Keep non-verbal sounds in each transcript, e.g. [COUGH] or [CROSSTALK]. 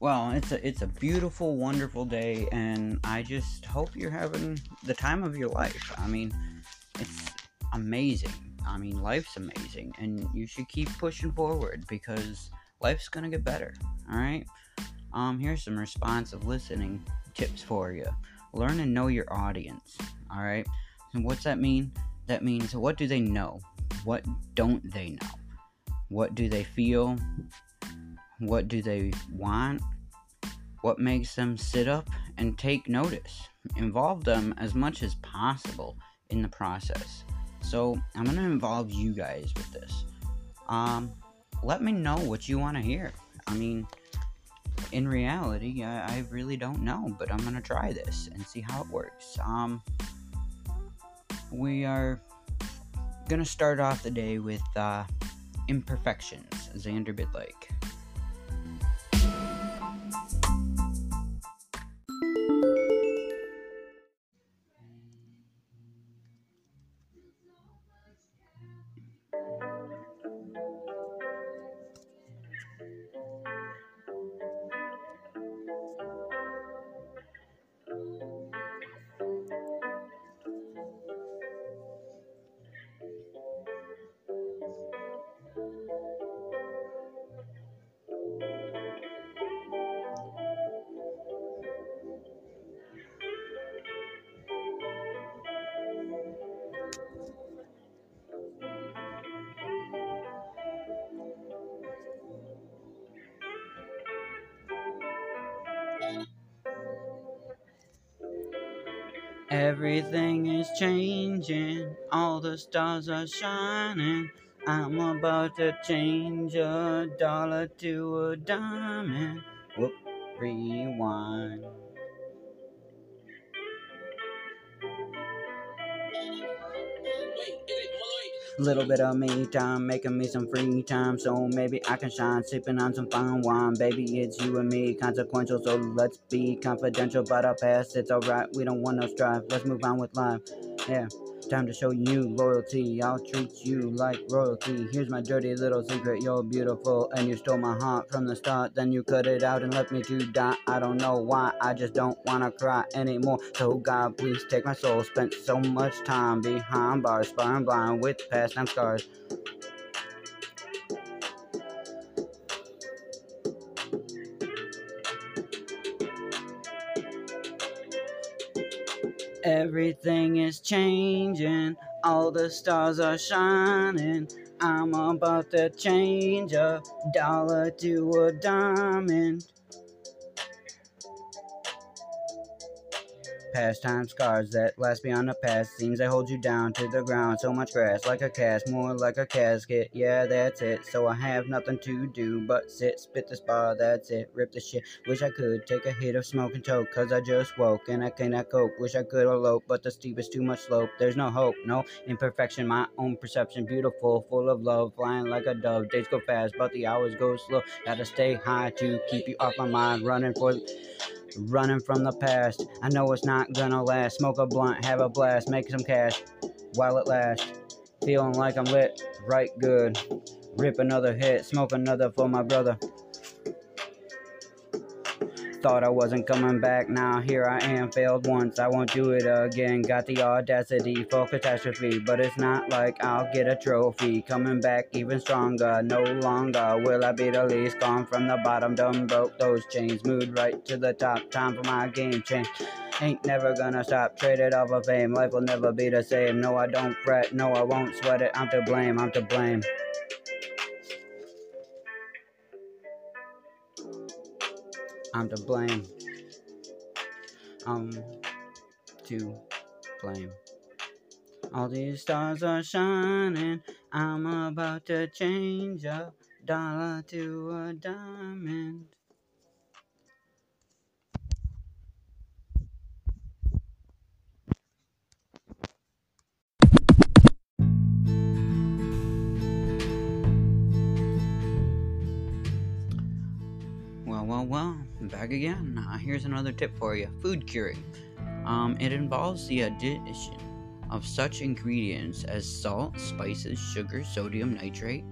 Well, it's a it's a beautiful, wonderful day, and I just hope you're having the time of your life. I mean, it's amazing. I mean, life's amazing, and you should keep pushing forward because life's gonna get better. All right. Um, here's some responsive listening tips for you. Learn and know your audience. All right. And what's that mean? That means what do they know? What don't they know? What do they feel? What do they want? What makes them sit up and take notice? Involve them as much as possible in the process. So, I'm to involve you guys with this. Um, let me know what you want to hear. I mean, in reality, I, I, really don't know, but I'm to try this and see how it works. Um, we are to start off the day with uh, imperfections, Xander Bidlake. Everything is changing, all the stars are shining. I'm about to change a dollar to a diamond. Whoop, rewind. Little bit of me time, making me some free time, so maybe I can shine, sipping on some fine wine. Baby, it's you and me, consequential, so let's be confidential. But our past, it's alright, we don't want no strife. Let's move on with life. Yeah. Time to show you loyalty. I'll treat you like royalty. Here's my dirty little secret. You're beautiful and you stole my heart from the start. Then you cut it out and left me to die. I don't know why. I just don't wanna cry anymore. So God, please take my soul. Spent so much time behind bars, sparring blind with past time scars. Everything is changing, all the stars are shining. I'm about to change a dollar to a diamond. Pastime scars that last beyond the past. Seems they hold you down to the ground. So much grass, like a cast, more like a casket. Yeah, that's it. So I have nothing to do but sit, spit this bar, that's it. Rip the shit. Wish I could take a hit of smoke and choke, cause I just woke and I cannot cope. Wish I could elope, but the steep is too much slope. There's no hope, no imperfection. My own perception, beautiful, full of love, flying like a dove. Days go fast, but the hours go slow. Gotta stay high to keep you off my mind, running for running from the past. I know it's not gonna last. Smoke a blunt, have a blast, make some cash while it lasts. Feeling like I'm lit, right good. Rip another hit, smoke another for my brother. Thought I wasn't coming back, now here I am, failed once, I won't do it again. Got the audacity for catastrophe, but it's not like I'll get a trophy. Coming back even stronger, no longer will I be the least. Gone from the bottom, done broke those chains, moved right to the top. Time for my game change. Ain't never gonna stop, traded off of fame. Life will never be the same. No, I don't fret, no, I won't sweat it. I'm to blame, I'm to blame. I'm to blame. I'm to blame. All these stars are shining. I'm about to change a dollar to a diamond. Well, well, well, back again. Uh, here's another tip for you food curing. Um, it involves the addition of such ingredients as salt, spices, sugar, sodium nitrate,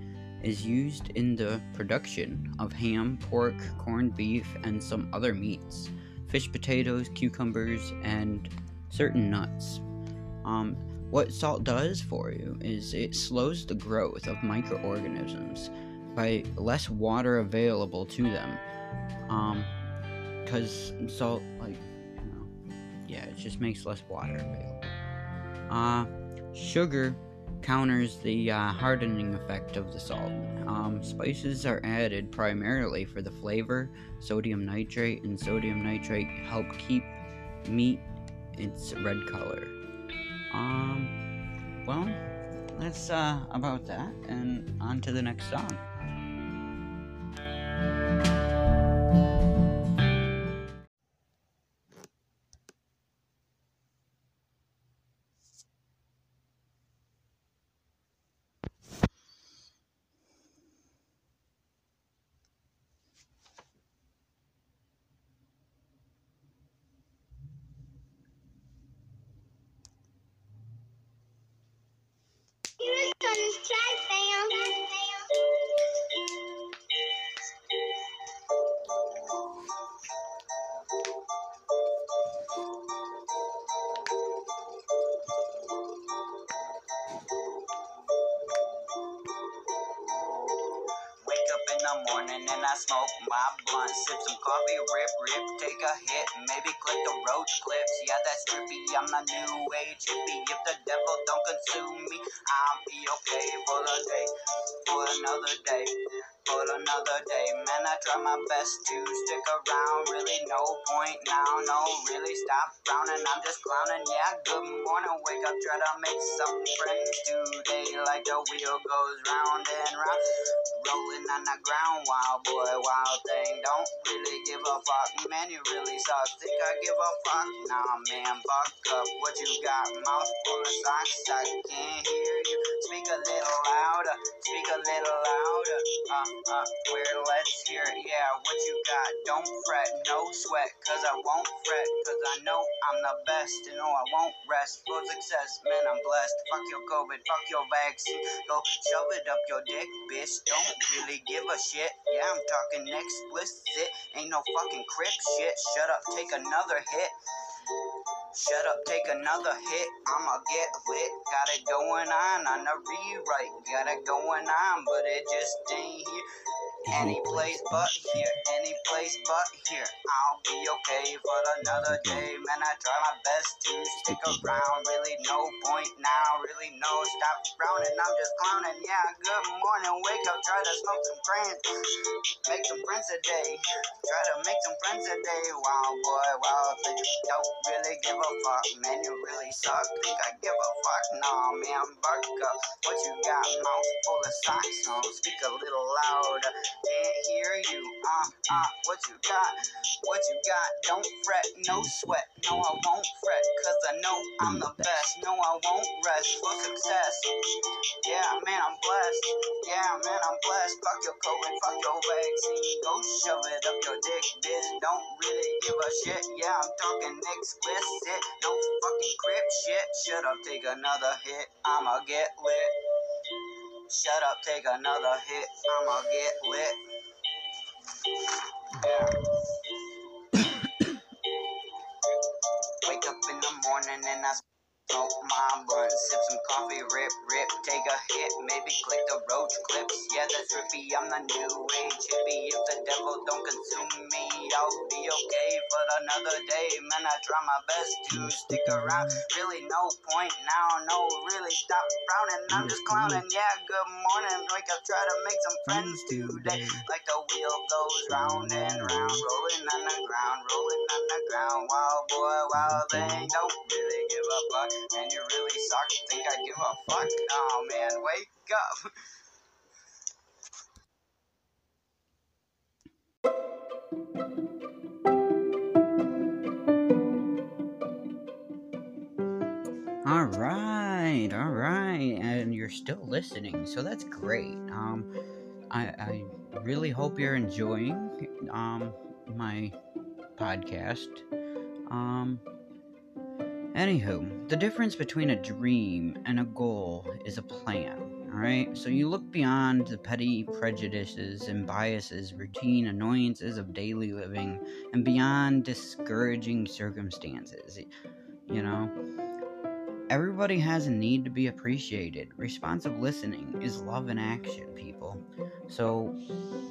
is used in the production of ham, pork, corned beef, and some other meats, fish, potatoes, cucumbers, and certain nuts. Um, what salt does for you is it slows the growth of microorganisms by less water available to them. Um, because salt, like, you know, yeah, it just makes less water available. Uh, sugar counters the uh, hardening effect of the salt. Um, spices are added primarily for the flavor. Sodium nitrate and sodium nitrate help keep meat its red color. Um, well, that's uh, about that, and on to the next song. I smoke my blunt, sip some coffee, rip, rip, take a hit, maybe click the roach clips. Yeah, that's trippy. I'm the new age hippie. If the devil don't consume me, I'll be okay for the day, for another day. For another day, man, I try my best to stick around. Really, no point now, no, really stop frowning. I'm just clowning, yeah. Good morning, wake up, try to make some friends today. Like the wheel goes round and round rolling on the ground, wild boy, wild thing. Don't really give a fuck, man. You really suck. Think I give a fuck? Nah, man, buck up. What you got? Mouth full of socks. I can't hear you. Speak a little louder. Speak a little louder. Uh, uh, where let's hear it. Yeah, what you got? Don't fret, no sweat, cause I won't fret, cause I know I'm the best, and no, I won't rest. For success, man, I'm blessed. Fuck your COVID, fuck your vaccine. Go shove it up your dick, bitch. Don't really give a shit. Yeah, I'm talking explicit. Ain't no fucking crip shit. Shut up, take another hit. Shut up, take another hit. I'ma get lit. Got it going on on the rewrite. Got it going on, but it just ain't here. Any place but here, any place but here. I'll be okay for another day. Man, I try my best to stick around. Really, no point now. Really, no stop frowning. I'm just clowning. Yeah, good morning. Wake up, try to smoke some friends. Make some friends today. Try to make some friends today. Wow, boy, wow. Think don't really give a fuck. Man, you really suck. Think I give a fuck? Nah, man, buck up. What you got? Mouth full of socks. So speak a little louder can't hear you. Uh, uh, what you got? What you got? Don't fret, no sweat. No, I won't fret, cause I know I'm the best. No, I won't rest for success. Yeah, man, I'm blessed. Yeah, man, I'm blessed. Fuck your COVID, fuck your vaccine. Go shove it up your dick, bitch. Don't really give a shit. Yeah, I'm talking explicit. No fucking crip shit. Shut up, take another hit. I'ma get lit. Shut up, take another hit. I'ma get lit. Yeah. [COUGHS] Wake up in the morning and I smoke my blunt, sip some coffee, rip, rip, take a hit, maybe click the roach clips. Yeah, that's trippy. I'm the new age hippie. If the devil don't consume me, I'll be okay for another day. Man, I try my best to stick around. Really, no point now. No, really, stop frowning. I'm just clowning. Yeah, good morning. Wake up, try to make some friends today. Like the wheel goes round and round, rolling on the ground, rolling on the ground. Wow, boy, wild thing, don't really give a fuck. Man, you really suck. Think I give a fuck? Oh man, wake up. [LAUGHS] All right, all right, and you're still listening, so that's great. Um, I, I really hope you're enjoying um my podcast. Um, anywho, the difference between a dream and a goal is a plan. Alright? So you look beyond the petty prejudices and biases, routine annoyances of daily living, and beyond discouraging circumstances. You know? Everybody has a need to be appreciated. Responsive listening is love in action, people. So,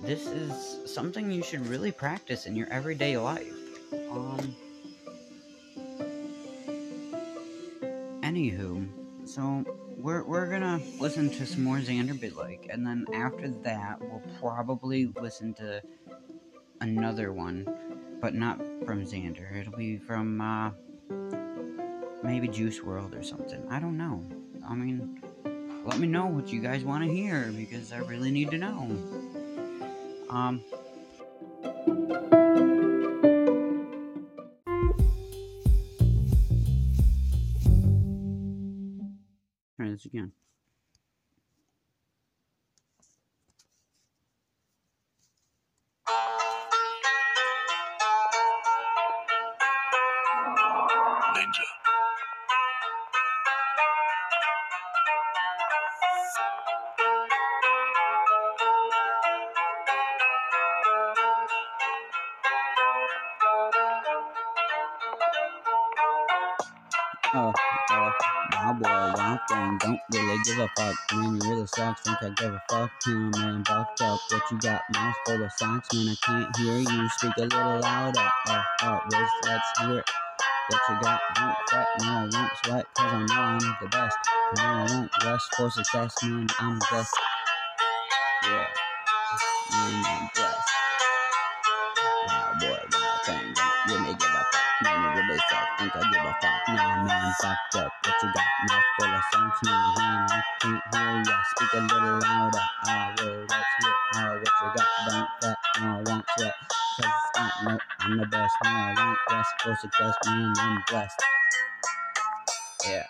this is something you should really practice in your everyday life. Um, anywho, so we're, we're gonna listen to some more Xander Bidlake, and then after that, we'll probably listen to another one, but not from Xander. It'll be from, uh, maybe Juice WRLD or something. I don't know. I mean, let me know what you guys want to hear because I really need to know. Um. Try this again. Oh, wow boy, wow thing, don't really give a fuck. Man, you really sucks, think I give a fuck. Hmm, man, buffed up, what you got, mouth full of socks, man, I can't hear you, speak a little louder. Oh, oh, Riz, let's hear. What you got, don't fret, no, I won't sweat, cause I know I'm the best. No, I won't rush for success, man, I'm blessed. Yeah, man, I'm blessed. Wow boy, wow thing, don't really give a fuck. Man, you really suck, think I give a fuck. Man, fucked up. What you got? Mouth full of songs, man, I can't hear ya. Speak a little louder. Ah, well, let's hear. Ah, what you got? Don't fret, I won't sweat. Cause not, no, I'm the best. No, I won't rest for success, man, I'm blessed. Yeah.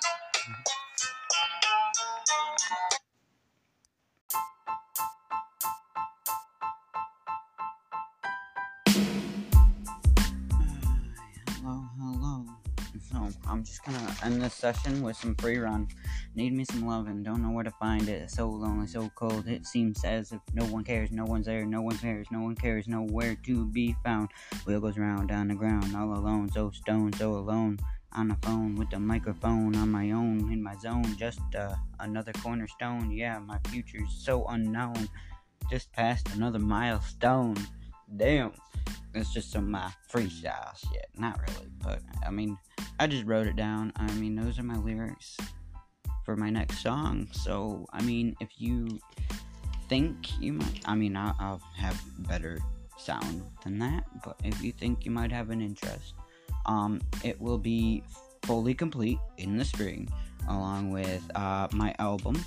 I'm just gonna end this session with some free run. Need me some love and don't know where to find it. So lonely, so cold. It seems as if no one cares, no one's there, no one cares, no one cares, nowhere to be found. Wheel goes round on the ground, all alone, so stoned, so alone. On the phone with the microphone on my own, in my zone, just uh, another cornerstone. Yeah, my future's so unknown. Just past another milestone. Damn it's just some uh, freestyle shit. Not really, but I mean, I just wrote it down. I mean, those are my lyrics for my next song. So, I mean, if you think you might, I mean, I'll, I'll have better sound than that. But if you think you might have an interest, um, it will be fully complete in the spring, along with uh, my album,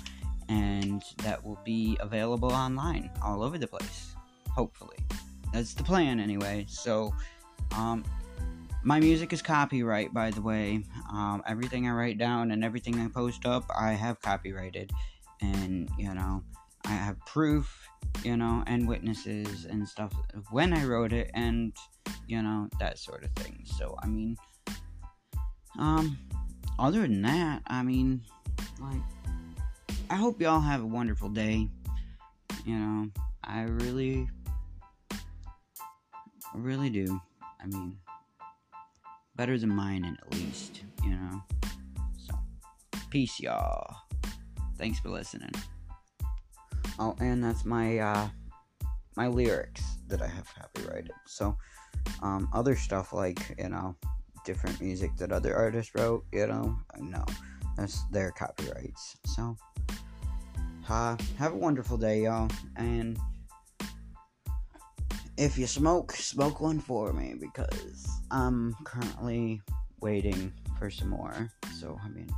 and that will be available online all over the place. Hopefully. That's the plan, anyway. So, um, my music is copyright, by the way. Um, everything I write down and everything I post up, I have copyrighted, and you know, I have proof, you know, and witnesses and stuff when I wrote it, and you know, that sort of thing. So, I mean, um, other than that, I mean, like, I hope y'all have a wonderful day. You know, I really I really do. I mean, better than mine at least, you know. So, peace, y'all. Thanks for listening. Oh, and that's my uh my lyrics that I have copyrighted. So, um, other stuff like you know, different music that other artists wrote, you know, no, that's their copyrights. So, uh, have a wonderful day, y'all, and if you smoke, smoke one for me because I'm currently waiting for some more. So, I mean,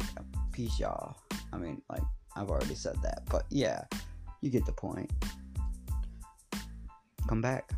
yeah, peace, y'all. I mean, like, I've already said that, but yeah, you get the point. Come back.